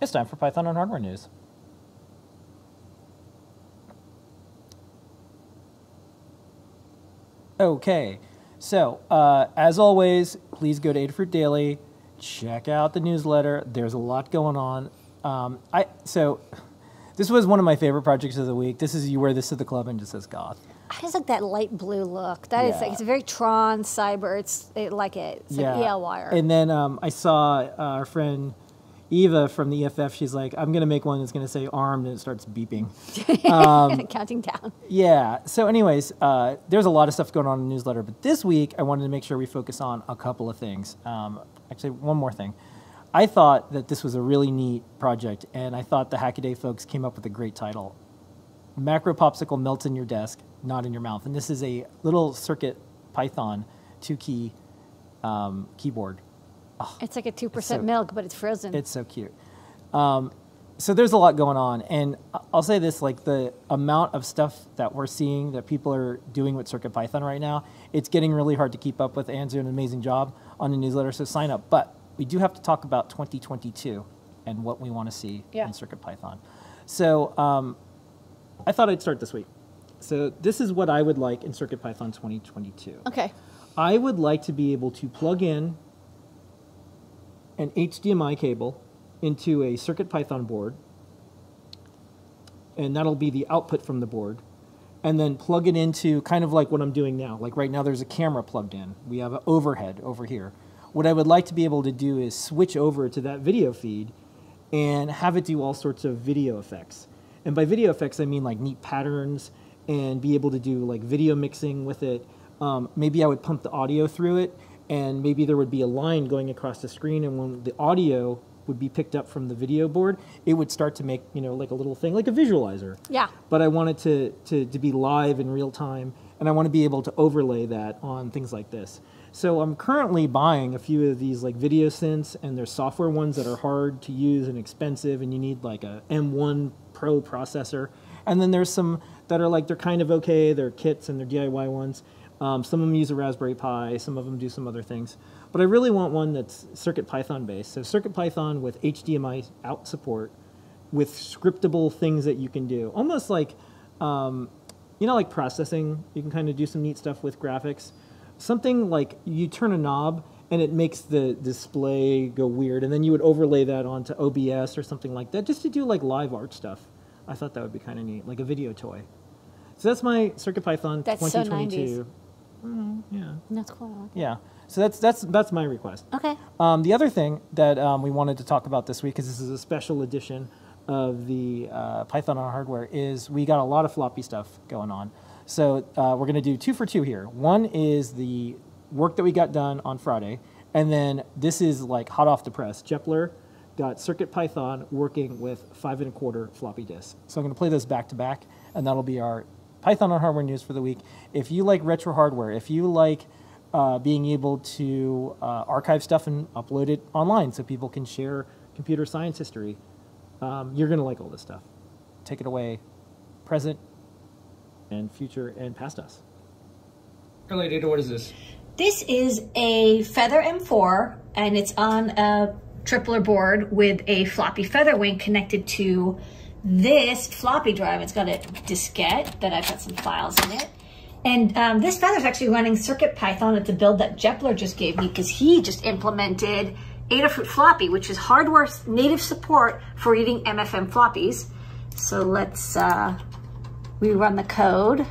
It's time for Python on Hardware News. Okay, so uh, as always, please go to Adafruit Daily, check out the newsletter. There's a lot going on. Um, I so this was one of my favorite projects of the week. This is you wear this to the club and just says goth. I just like that light blue look. That is Yeah. like it's very Tron cyber. It's it, like it. It's like EL wire. And then um, I saw uh, our friend Eva from the EFF. She's like, I'm gonna make one that's gonna say armed, and it starts beeping. Um, Counting down. Yeah. So, anyways, uh, there's a lot of stuff going on in the newsletter, but this week I wanted to make sure we focus on a couple of things. Um, actually, one more thing. I thought that this was a really neat project, and I thought the Hackaday folks came up with a great title. Macro Popsicle melts in your desk, not in your mouth. And this is a little circuit Python two key um, keyboard. It's like a two so- percent milk, but it's frozen. It's so cute. Um, so there's a lot going on, and I'll say this: like the amount of stuff that we're seeing that people are doing with Circuit Python right now, it's getting really hard to keep up with. Anne's doing an amazing job on the newsletter, so sign up. But we do have to talk about 2022 and what we want to see Yeah. in Circuit Python. So um, I thought I'd start this week. So this is what I would like in Circuit Python 2022. okay. I would like to be able to plug in an HDMI cable into a CircuitPython board, and that'll be the output from the board, and then plug it into kind of like what I'm doing now. Like right now, there's a camera plugged in. We have an overhead over here. What I would like to be able to do is switch over to that video feed and have it do all sorts of video effects. And by video effects, I mean like neat patterns and be able to do like video mixing with it. Um, maybe I would pump the audio through it, and maybe there would be a line going across the screen, and when the audio would be picked up from the video board, it would start to make you know like a little thing, like a visualizer Yeah. but I want it to, to, to be live in real time, and I want to be able to overlay that on things like this. So I'm currently buying a few of these like video synths, and there's software ones that are hard to use and expensive, and you need like a M1 Pro processor. And then there's some that are like they're kind of okay, they're kits and they're DIY ones. Um, some of them use a Raspberry Pi, some of them do some other things. But I really want one that's Circuit Python based. So Circuit Python with HDMI out support, with scriptable things that you can do. Almost like, um, you know, like processing. You can kind of do some neat stuff with graphics. Something like you turn a knob and it makes the display go weird, and then you would overlay that onto OBS or something like that, just to do like live art stuff. I thought that would be kind of neat, like a video toy. So that's my CircuitPython That's so 2022. Mm, yeah, That's cool. yeah. So that's that's that's my request. Okay. Um, the other thing that um, we wanted to talk about this week, because this is a special edition of the uh, Python on hardware, is we got a lot of floppy stuff going on. So uh, we're going to do two for two here. One is the work that we got done on Friday, and then this is like hot off the press. Jepler got CircuitPython working with five and a quarter floppy disks. So I'm going to play those back to back, and that'll be our Python on hardware news for the week. If you like retro hardware, if you like uh, being able to uh, archive stuff and upload it online so people can share computer science history, um, you're going to like all this stuff. Take it away, present and future and past us. Ladyada, what is this? This is a Feather M4 and it's on a tripler board with a floppy Featherwing connected to this floppy drive. It's got a diskette that I've got some files in it. And um, this Feather is actually running Circuit Python. It's a build that Jepler just gave me because he just implemented Adafruit Floppy, which is hardware native support for reading MFM floppies. So let's uh, rerun the code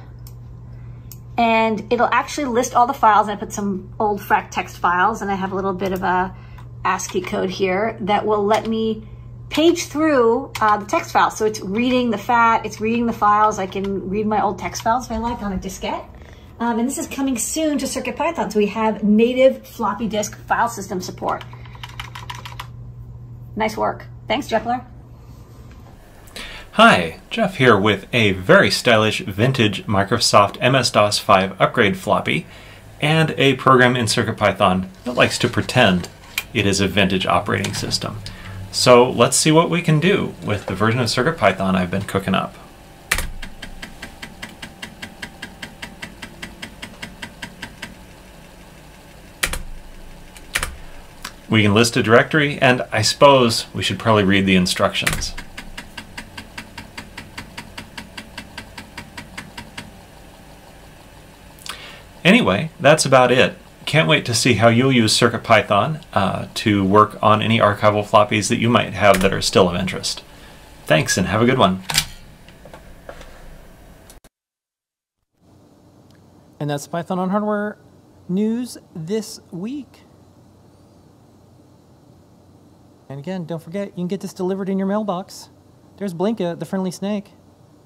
and it'll actually list all the files. I put some old frac text files and I have a little bit of a ASCII code here that will let me page through uh, the text files. So it's reading the FAT, it's reading the files. I can read my old text files if I like on a diskette. Um, and this is coming soon to CircuitPython. So we have native floppy disk file system support. Nice work. Thanks, Jepler. Hi, Jeff here with a very stylish vintage Microsoft MS-DOS 5 upgrade floppy and a program in CircuitPython that likes to pretend it is a vintage operating system. So let's see what we can do with the version of CircuitPython I've been cooking up. We can list a directory, and I suppose we should probably read the instructions. Anyway, that's about it. Can't wait to see how you'll use CircuitPython uh, to work on any archival floppies that you might have that are still of interest. Thanks, and have a good one. And that's Python on Hardware news this week. And again, don't forget, you can get this delivered in your mailbox. There's Blinka, the friendly snake,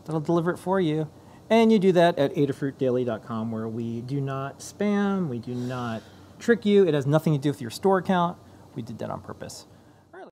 that'll deliver it for you. And you do that at adafruitdaily.com where we do not spam, we do not trick you. It has nothing to do with your store account. We did that on purpose.